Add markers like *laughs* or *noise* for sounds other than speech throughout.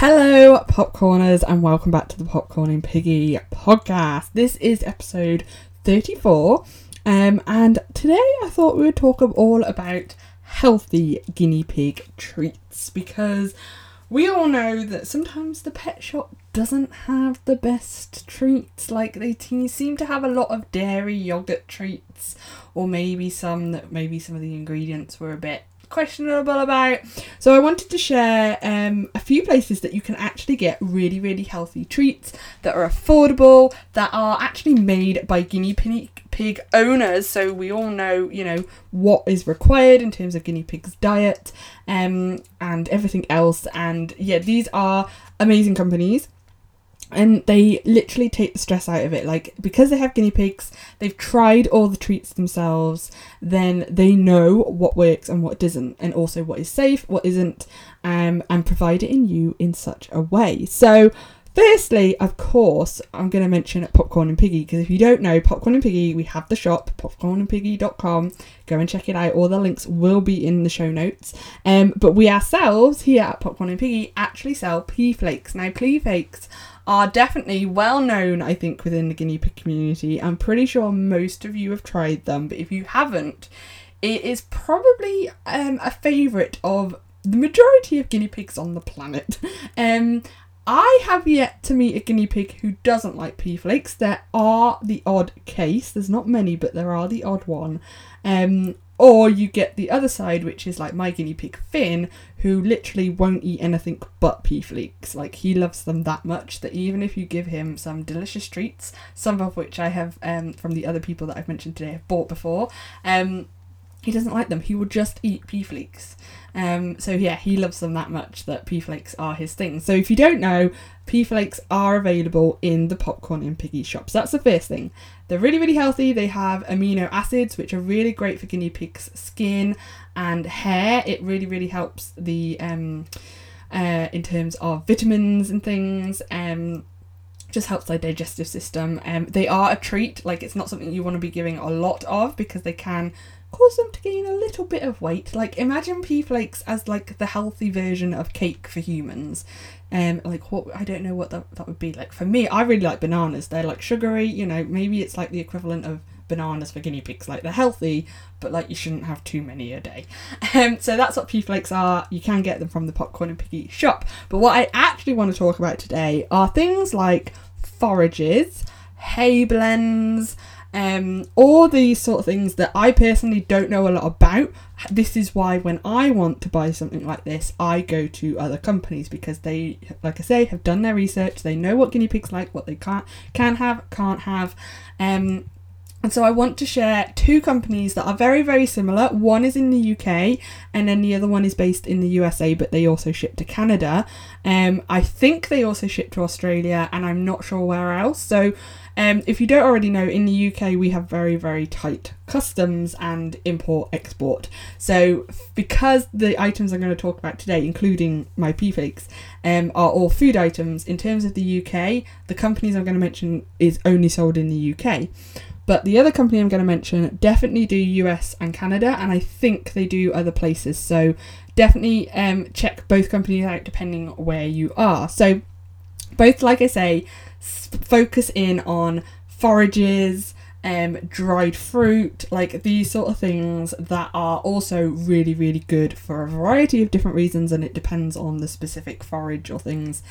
Hello, popcorners, and welcome back to the Popcorning Piggy podcast. This is episode 34, um, and today I thought we would talk all about healthy guinea pig treats because we all know that sometimes the pet shop doesn't have the best treats. Like they seem to have a lot of dairy yogurt treats, or maybe some that maybe some of the ingredients were a bit questionable about. So I wanted to share um, a few places that you can actually get really, really healthy treats that are affordable, that are actually made by guinea pig pig owners. So we all know, you know, what is required in terms of guinea pig's diet um, and everything else. And yeah, these are amazing companies and they literally take the stress out of it like because they have guinea pigs they've tried all the treats themselves then they know what works and what doesn't and also what is safe what isn't um, and provide it in you in such a way so Firstly, of course, I'm going to mention Popcorn and Piggy because if you don't know Popcorn and Piggy, we have the shop popcornandpiggy.com. Go and check it out. All the links will be in the show notes. Um, but we ourselves here at Popcorn and Piggy actually sell pea flakes. Now, pea flakes are definitely well known, I think, within the guinea pig community. I'm pretty sure most of you have tried them, but if you haven't, it is probably um, a favourite of the majority of guinea pigs on the planet. *laughs* Um, I have yet to meet a guinea pig who doesn't like pea flakes. There are the odd case. There's not many, but there are the odd one. Um, or you get the other side, which is like my guinea pig Finn, who literally won't eat anything but pea flakes. Like he loves them that much that even if you give him some delicious treats, some of which I have um, from the other people that I've mentioned today have bought before, um, he doesn't like them. He will just eat pea flakes. Um, so yeah, he loves them that much that pea flakes are his thing. So if you don't know, pea flakes are available in the popcorn and piggy shops. That's the first thing. They're really really healthy. They have amino acids which are really great for guinea pigs' skin and hair. It really really helps the um, uh, in terms of vitamins and things. Um, just helps their digestive system. Um, they are a treat. Like it's not something you want to be giving a lot of because they can cause them to gain a little bit of weight. Like imagine pea flakes as like the healthy version of cake for humans. Um, like what I don't know what that, that would be like. For me, I really like bananas. They're like sugary, you know, maybe it's like the equivalent of bananas for guinea pigs. Like they're healthy, but like you shouldn't have too many a day. *laughs* Um, so that's what pea flakes are. You can get them from the popcorn and piggy shop. But what I actually want to talk about today are things like forages, hay blends, um, all these sort of things that I personally don't know a lot about. This is why when I want to buy something like this, I go to other companies because they, like I say, have done their research. They know what guinea pigs like, what they can't can have, can't have. Um, and so I want to share two companies that are very, very similar. One is in the UK, and then the other one is based in the USA, but they also ship to Canada. Um, I think they also ship to Australia, and I'm not sure where else. So um, if you don't already know, in the UK we have very, very tight customs and import export. So, because the items I'm going to talk about today, including my pea flakes, um, are all food items, in terms of the UK, the companies I'm going to mention is only sold in the UK. But the other company I'm going to mention definitely do US and Canada, and I think they do other places. So, definitely um, check both companies out depending where you are. So, both, like I say, focus in on forages, um, dried fruit, like these sort of things that are also really, really good for a variety of different reasons, and it depends on the specific forage or things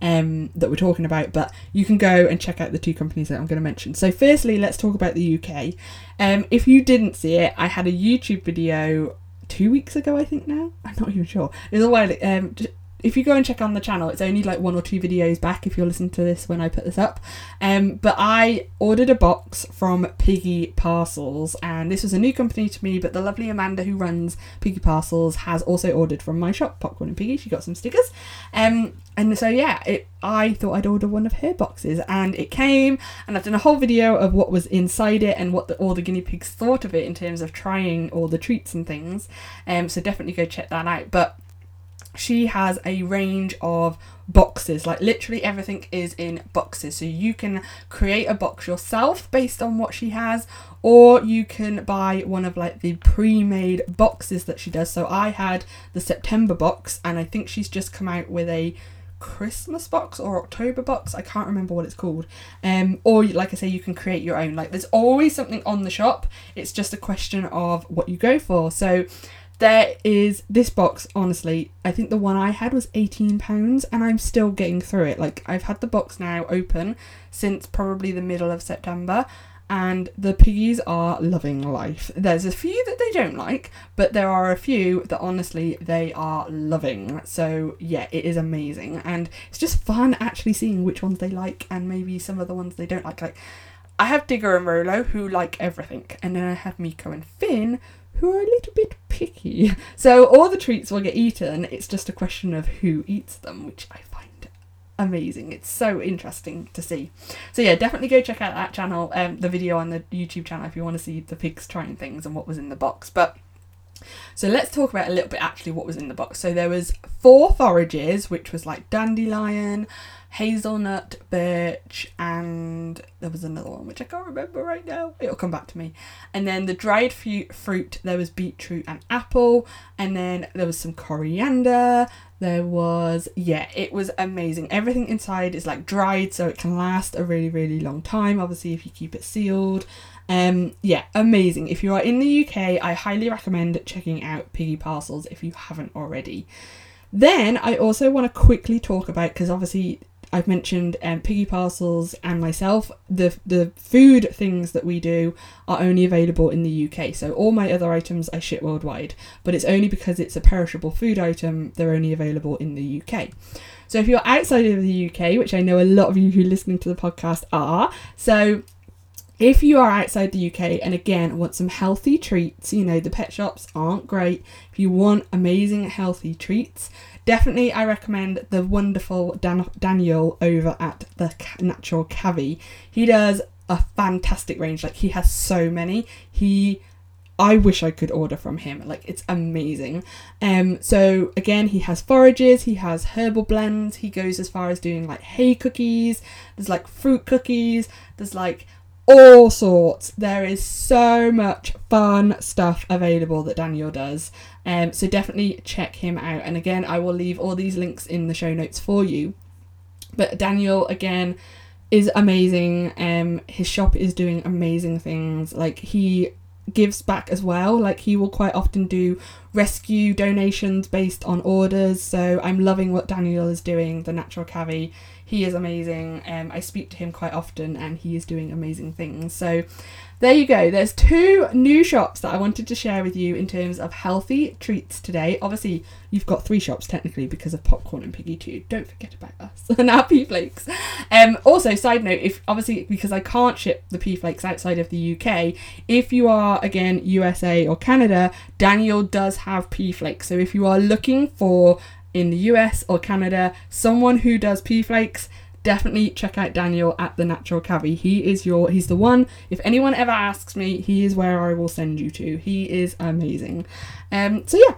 um, that we're talking about. But you can go and check out the two companies that I'm going to mention. So, firstly, let's talk about the UK. Um, if you didn't see it, I had a YouTube video two weeks ago, I think now. I'm not even sure. It was a while. Um, if you go and check on the channel, it's only like one or two videos back if you're listening to this when I put this up. Um, but I ordered a box from Piggy Parcels, and this was a new company to me. But the lovely Amanda who runs Piggy Parcels has also ordered from my shop, Popcorn and Piggy. She got some stickers. Um, and so yeah, it, I thought I'd order one of her boxes, and it came. And I've done a whole video of what was inside it and what the, all the guinea pigs thought of it in terms of trying all the treats and things. Um, so definitely go check that out. But she has a range of boxes like literally everything is in boxes so you can create a box yourself based on what she has or you can buy one of like the pre-made boxes that she does so i had the september box and i think she's just come out with a Christmas box or October box. I can't remember what it's called. Um, or like I say, you can create your own. Like there's always something on the shop. It's just a question of what you go for. So there is this box. Honestly, I think the one I had was eighteen pounds, and I'm still getting through it. Like I've had the box now open since probably the middle of September, and the piggies are loving life. There's a few that they don't like, but there are a few that honestly they are loving. So, yeah, it is amazing. And it's just fun actually seeing which ones they like and maybe some of the ones they don't like. Like, I have Digger and Rolo who like everything, and then I have Miko and Finn who are a little bit picky. *laughs* So, all the treats will get eaten, it's just a question of who eats them, which I find amazing. It's so interesting to see. So yeah, definitely go check out that channel, um, the video on the YouTube channel if you want to see the pigs trying things and what was in the box. But so let's talk about a little bit actually what was in the box. So there was four forages, which was like dandelion, hazelnut, birch, and there was another one which I can't remember right now. It'll come back to me. And then the dried fruit, there was beetroot and apple, and then there was some coriander. There was, yeah, it was amazing. Everything inside is like dried, so it can last a really, really long time. Obviously, if you keep it sealed. Um, yeah, amazing. If you are in the UK, I highly recommend checking out Piggy Parcels if you haven't already. Then I also want to quickly talk about because obviously I've mentioned um, Piggy Parcels and myself. The the food things that we do are only available in the UK. So all my other items I ship worldwide, but it's only because it's a perishable food item they're only available in the UK. So if you're outside of the UK, which I know a lot of you who are listening to the podcast are, so if you are outside the UK and again want some healthy treats, you know, the pet shops aren't great. If you want amazing healthy treats, definitely I recommend the wonderful Dan- Daniel over at the Natural Cavi. He does a fantastic range. Like he has so many. He I wish I could order from him. Like it's amazing. Um so again he has forages, he has herbal blends, he goes as far as doing like hay cookies, there's like fruit cookies, there's like all sorts. There is so much fun stuff available that Daniel does. Um, so definitely check him out. And again, I will leave all these links in the show notes for you. But Daniel, again, is amazing. Um, his shop is doing amazing things. Like he gives back as well. Like he will quite often do rescue donations based on orders. So I'm loving what Daniel is doing. The Natural Cavi he is amazing. Um, I speak to him quite often and he is doing amazing things. So there you go. There's two new shops that I wanted to share with you in terms of healthy treats today. Obviously, you've got three shops technically because of popcorn and piggy too. Don't forget about us *laughs* and our pea flakes. Um, also, side note, if obviously because I can't ship the pea flakes outside of the UK, if you are again USA or Canada, Daniel does have pea flakes. So if you are looking for in the US or Canada, someone who does pea flakes, definitely check out Daniel at the Natural Cavi. He is your he's the one. If anyone ever asks me, he is where I will send you to. He is amazing. Um so yeah.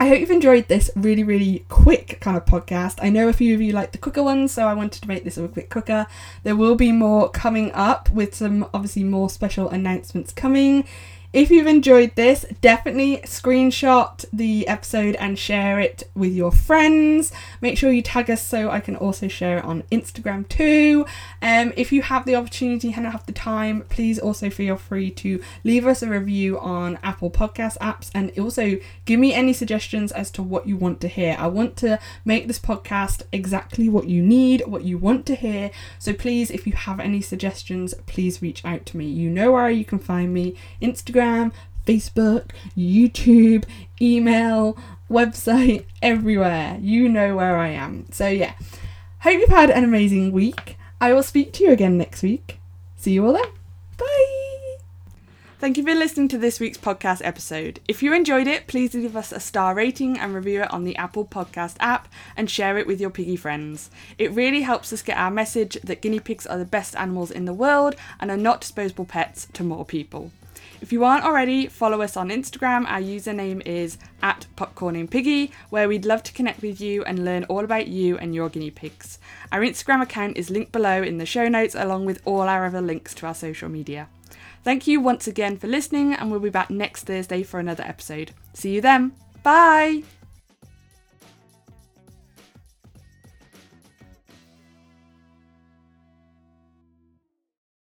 I hope you've enjoyed this really, really quick kind of podcast. I know a few of you like the quicker ones, so I wanted to make this a quick cooker. There will be more coming up with some obviously more special announcements coming. If you've enjoyed this, definitely screenshot the episode and share it with your friends. Make sure you tag us so I can also share it on Instagram too. Um, if you have the opportunity and have the time, please also feel free to leave us a review on Apple Podcast apps and also give me any suggestions as to what you want to hear. I want to make this podcast exactly what you need, what you want to hear. So please, if you have any suggestions, please reach out to me. You know where you can find me Instagram Instagram, Facebook, YouTube, email, website, everywhere. You know where I am. So, yeah. Hope you've had an amazing week. I will speak to you again next week. See you all then. Bye. Thank you for listening to this week's podcast episode. If you enjoyed it, please leave us a star rating and review it on the Apple Podcast app and share it with your piggy friends. It really helps us get our message that guinea pigs are the best animals in the world and are not disposable pets to more people. If you aren't already, follow us on Instagram. Our username is at popcorningpiggy, where we'd love to connect with you and learn all about you and your guinea pigs. Our Instagram account is linked below in the show notes, along with all our other links to our social media. Thank you once again for listening, and we'll be back next Thursday for another episode. See you then. Bye!